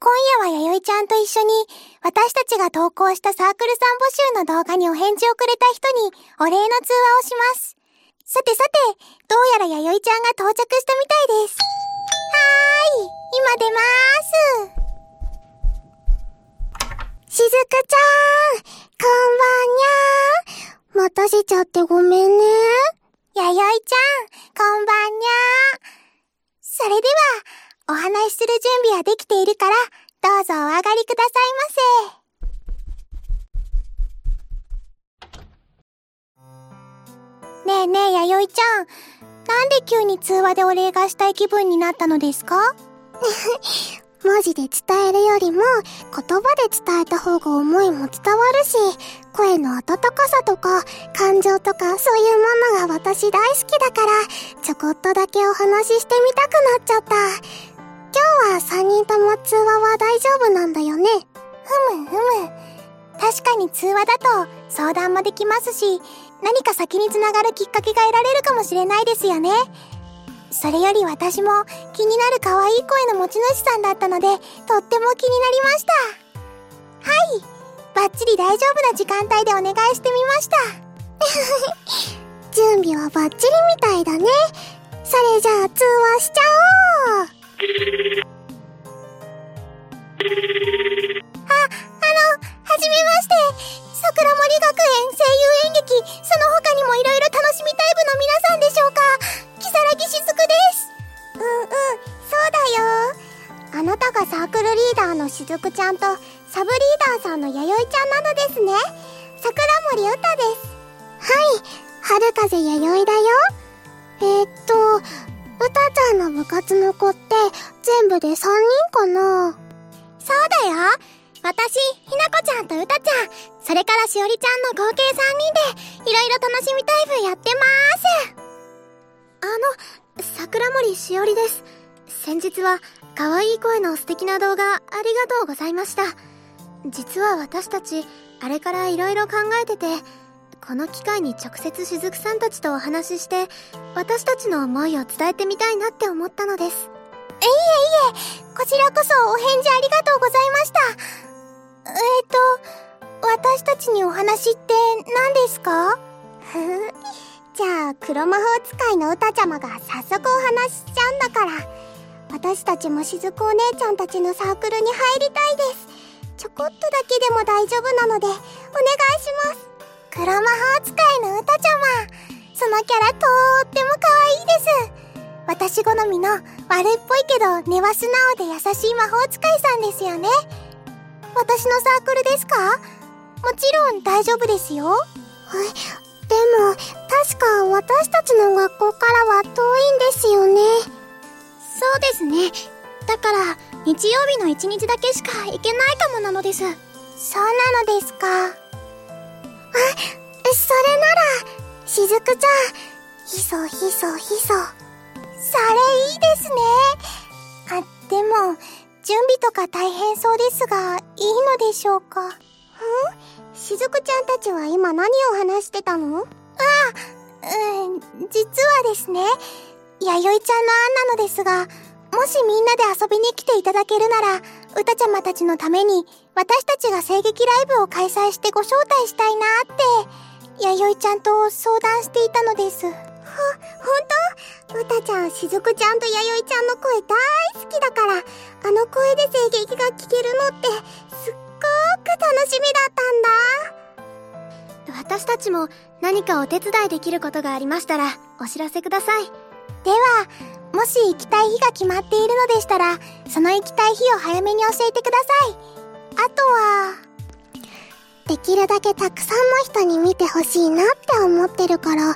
今夜は弥生ちゃんと一緒に私たちが投稿したサークルさん募集の動画にお返事をくれた人にお礼の通話をします。さてさて、どうやら弥生ちゃんが到着したみたいです。はーい、今出まーす。しずくちゃん、こんばんにゃー。待たせちゃってごめんね。弥生ちゃん、こんばんにゃー。それでは、お話しする準備はできているから、どうぞお上がりくださいませ。ねえねえ、弥生ちゃん。なんで急に通話でお礼がしたい気分になったのですか？文字で伝えるよりも言葉で伝えた方が思いも伝わるし、声の温かさとか感情とかそういうものが私大好きだから、ちょこっとだけお話ししてみたくなっちゃった。今日は3人とも通話は大丈夫なんだよね。ふむふむ。確かに通話だと相談もできますし、何か先につながるきっかけが得られるかもしれないですよね。それより私も気になる可愛い声の持ち主さんだったので、とっても気になりました。はい。バッチリ大丈夫な時間帯でお願いしてみました。準備はバッチリみたいだね。それじゃあ通話しちゃおうあ、あの、はじめまして。桜森学園声優演劇、その他にも色々楽しみたい部の皆さんでしょうか。木更木しずくです。うんうん、そうだよ。あなたがサークルリーダーのしずくちゃんと、サブリーダーさんの弥生ちゃんなのですね。桜森歌です。はい、春風弥生だよ。えー、っと、たちゃんの部活の子って全部で3人かな？そうだよ私、ひなこちゃんとうたちゃん、それからしおりちゃんの合計3人で、いろいろ楽しみたい部やってまーすあの、桜森しおりです。先日は、可愛い声の素敵な動画、ありがとうございました。実は私たち、あれからいろいろ考えてて、この機会に直接しずくさんたちとお話しして、私たちの思いを伝えてみたいなって思ったのです。いえいえ、こちらこそお返事ありがとうございました。えっ、ー、と、私たちにお話って何ですか？ふふ。じゃあ、黒魔法使いの歌ちゃまが早速お話ししちゃうんだから。私たちもしずくお姉ちゃんたちのサークルに入りたいです。ちょこっとだけでも大丈夫なので、お願いします。黒魔法使いの歌ちゃま。そのキャラとーっても可愛いです。私好みの悪いっぽいけど根は素直で優しい魔法使いさんですよね。私のサークルですか？もちろん大丈夫ですよ。はい。でも、確か私たちの学校からは遠いんですよね。そうですね。だから、日曜日の一日だけしか行けないかもなのです。そうなのですか。しずくちゃん、ひそひそひそ。それいいですね。あ、でも、準備とか大変そうですが、いいのでしょうか？ん？しずくちゃんたちは今何を話してたの？ああ、うん、実はですね、弥生ちゃんの案なのですが、もしみんなで遊びに来ていただけるなら、うたちゃまたちのために、私たちが声劇ライブを開催してご招待したいなって、弥生ちゃんと相談していたのです。ほ、ほんとうたちゃん、しずくちゃんと弥生ちゃんの声大好きだから、あの声で声劇が聞けるのって、すっごく楽しみだったんだ。私たちも何かお手伝いできることがありましたら、お知らせください。では、もし行きたい日が決まっているのでしたら、その行きたい日を早めに教えてください。あとは、できるだけたくさんの人に見てほしいなって思ってるから、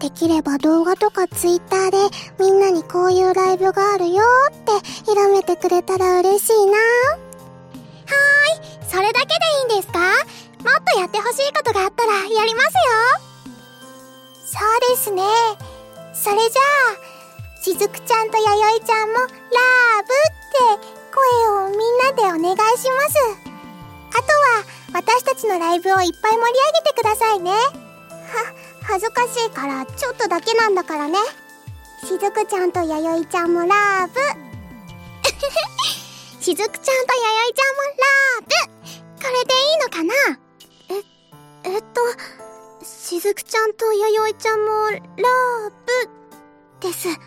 できれば動画とかツイッターでみんなにこういうライブがあるよって広めてくれたら嬉しいな。はーい、それだけでいいんですか？もっとやってほしいことがあったらやりますよ。そうですね。それじゃあ、しずくちゃんとやよいちゃんもラーブって声をみんなでお願いします。あとは私たちのライブをいっぱい盛り上げてくださいね。は、恥ずかしいからちょっとだけなんだからね。しずくちゃんとやよいちゃんもラーブ。しずくちゃんとやよいちゃんもラーブこれでいいのかな？え、えっと、しずくちゃんとやよいちゃんもラーブです。はーい。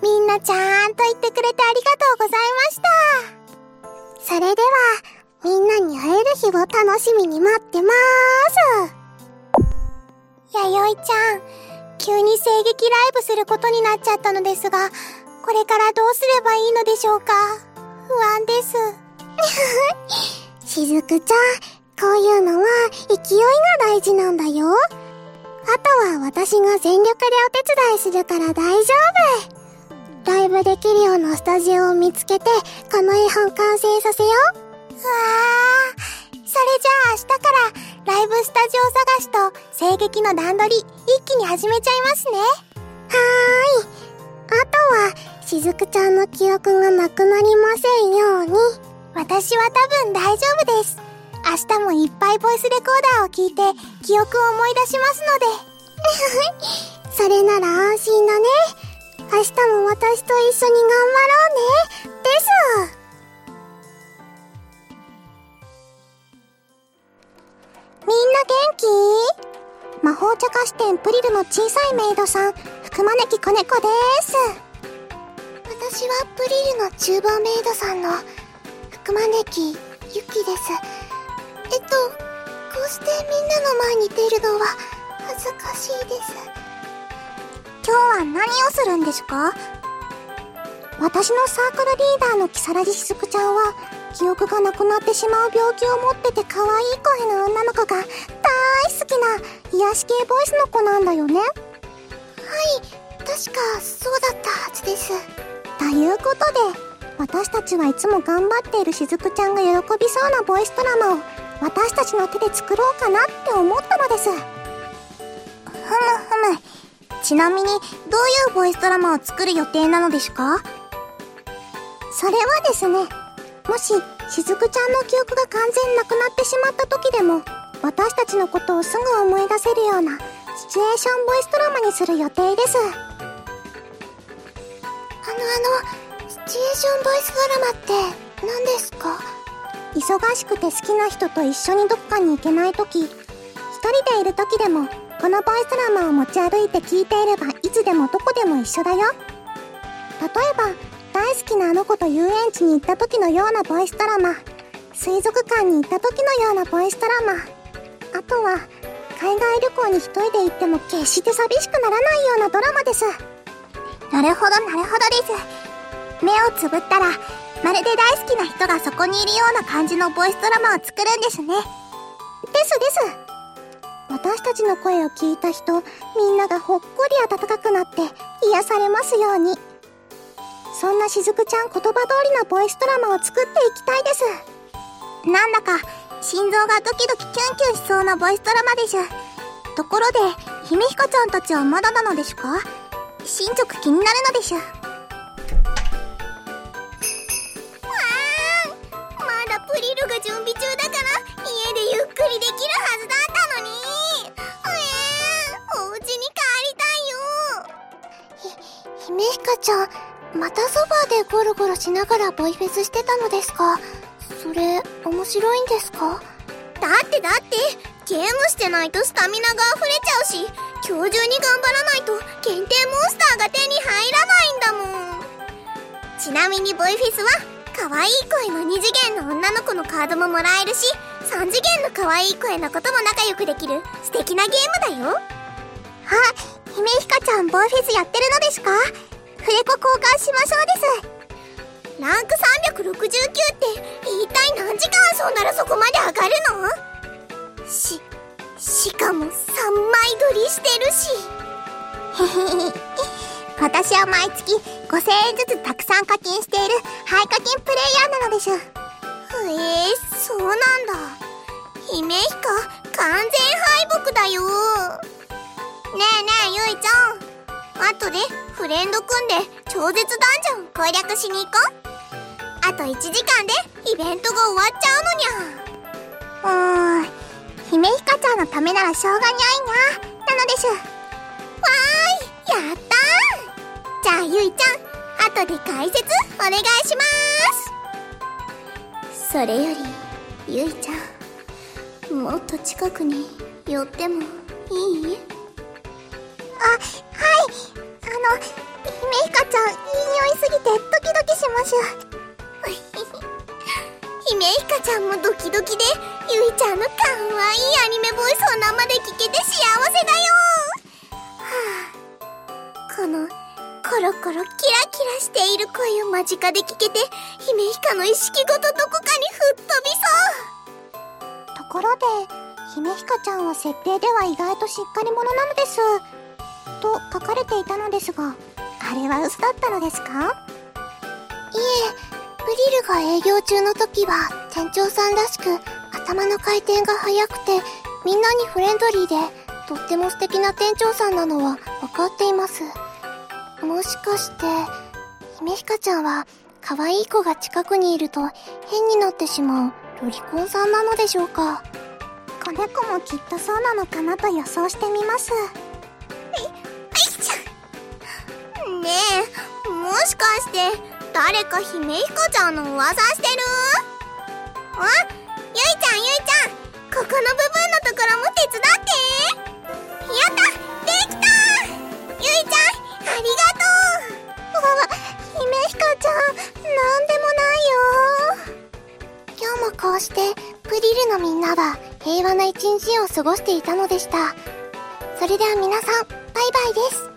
みんなちゃんと言ってくれてありがとうございました。それでは、みんなに会える日を楽しみに待ってまーす。やよいちゃん、急に声劇ライブすることになっちゃったのですが、これからどうすればいいのでしょうか？不安です。しずくちゃん、こういうのは勢いが大事なんだよ。あとは私が全力でお手伝いするから大丈夫。ライブできるようなスタジオを見つけて、この絵本完成させよう。わあ、それじゃあ明日からライブスタジオ探しと声劇の段取り一気に始めちゃいますね。はーい。あとは、しずくちゃんの記憶がなくなりませんように。私は多分大丈夫です。明日もいっぱいボイスレコーダーを聞いて記憶を思い出しますので。それなら安心だね。明日も私と一緒に頑張ろうね。です。元気魔法茶菓子店プリルの小さいメイドさん、福招き子猫です。私はプリルの厨房メイドさんの福招きユキです。えっと、こうしてみんなの前に出るのは恥ずかしいです。今日は何をするんですか？私のサークルリーダーの木更津しずくちゃんは記憶がなくなってしまう病気を持ってて可愛い声の女の子が大好きな癒し系ボイスの子なんだよね。はい確かそうだったはずです。ということで私たちはいつも頑張っているしずくちゃんが喜びそうなボイスドラマを私たちの手で作ろうかなって思ったのです。ふむふむちなみにどういうボイスドラマを作る予定なのですか？それはですねもし、しずくちゃんの記憶が完全なくなってしまった時でも、私たちのことをすぐ思い出せるような、シチュエーションボイスドラマにする予定です。あのあの、シチュエーションボイスドラマって何ですか？忙しくて好きな人と一緒にどこかに行けない時、一人でいる時でも、このボイスドラマを持ち歩いて聞いていればいつでもどこでも一緒だよ。例えば、大好きなあの子と遊園地に行った時のようなボイスドラマ。水族館に行った時のようなボイスドラマ。あとは海外旅行に一人で行っても決して寂しくならないようなドラマです。なるほどなるほどです。目をつぶったらまるで大好きな人がそこにいるような感じのボイスドラマを作るんですね。ですです。私たちの声を聞いた人みんながほっこり温かくなって癒されますように。そんなしずくちゃん言葉通りのボイスドラマを作っていきたいです。なんだか、心臓がドキドキキュンキュンしそうなボイスドラマでしゅ。ところで、姫ひかちゃんたちはまだなのですか？進捗気になるのでしゅ。わーまだプリルが準備中だから、家でゆっくりできるはずだったのに。えー、お家に帰りたいよ。ひ、姫ひかちゃん、またソファーでゴロゴロしながらボイフェスしてたのですか？それ、面白いんですか？だってだって、ゲームしてないとスタミナが溢れちゃうし、今日中に頑張らないと限定モンスターが手に入らないんだもん。ちなみにボイフェスは、可愛い声の2次元の女の子のカードももらえるし、3次元の可愛い声のことも仲良くできる素敵なゲームだよ。あ、姫ひかちゃんボイフェスやってるのですか？フレコ交換しましょうですランク369って一体何時間そうならそこまで上がるのし、しかも3枚撮りしてるし。へへへ。私は毎月5000円ずつたくさん課金している廃課金プレイヤーなのでしゅ。へえー、そうなんだ。姫彦、完全敗北だよ。ねえねえ、ゆいちゃん。後でフレンド組んで超絶ダンジョン攻略しに行こう。あと1時間でイベントが終わっちゃうのにゃ。うーん姫ひかちゃんのためならしょうがにゃいにゃなのでしゅ。わーい。やったー。じゃあゆいちゃん後で解説お願いします。それよりゆいちゃんもっと近くに寄ってもいい？あの姫ひかちゃんいい匂いすぎてドキドキしましゅ姫ひかちゃんもドキドキでゆいちゃんのかわいいアニメボイスを生で聞けて幸せだよ。はあこのコロコロキラキラしている声を間近で聞けて姫ひかの意識ごとどこかに吹っ飛びそうところで姫ひかちゃんは設定では意外としっかり者なのです。と書かれていたのですがあれは嘘だったのですか？いえプリルが営業中の時は店長さんらしく頭の回転が速くてみんなにフレンドリーでとっても素敵な店長さんなのは分かっています。もしかして姫ひかちゃんは可愛い子が近くにいると変になってしまうロリコンさんなのでしょうか？子猫もきっとそうなのかなと予想してみますね。えもしかして誰か姫彦ちゃんの噂してる？あゆいちゃんゆいちゃん。ここの部分のところも手伝って。やった。できた。ゆいちゃんありがとう。わ姫彦ちゃんなんでもないよ。今日もこうしてプリルのみんなは平和な一日を過ごしていたのでした。それでは皆さんバイバイです。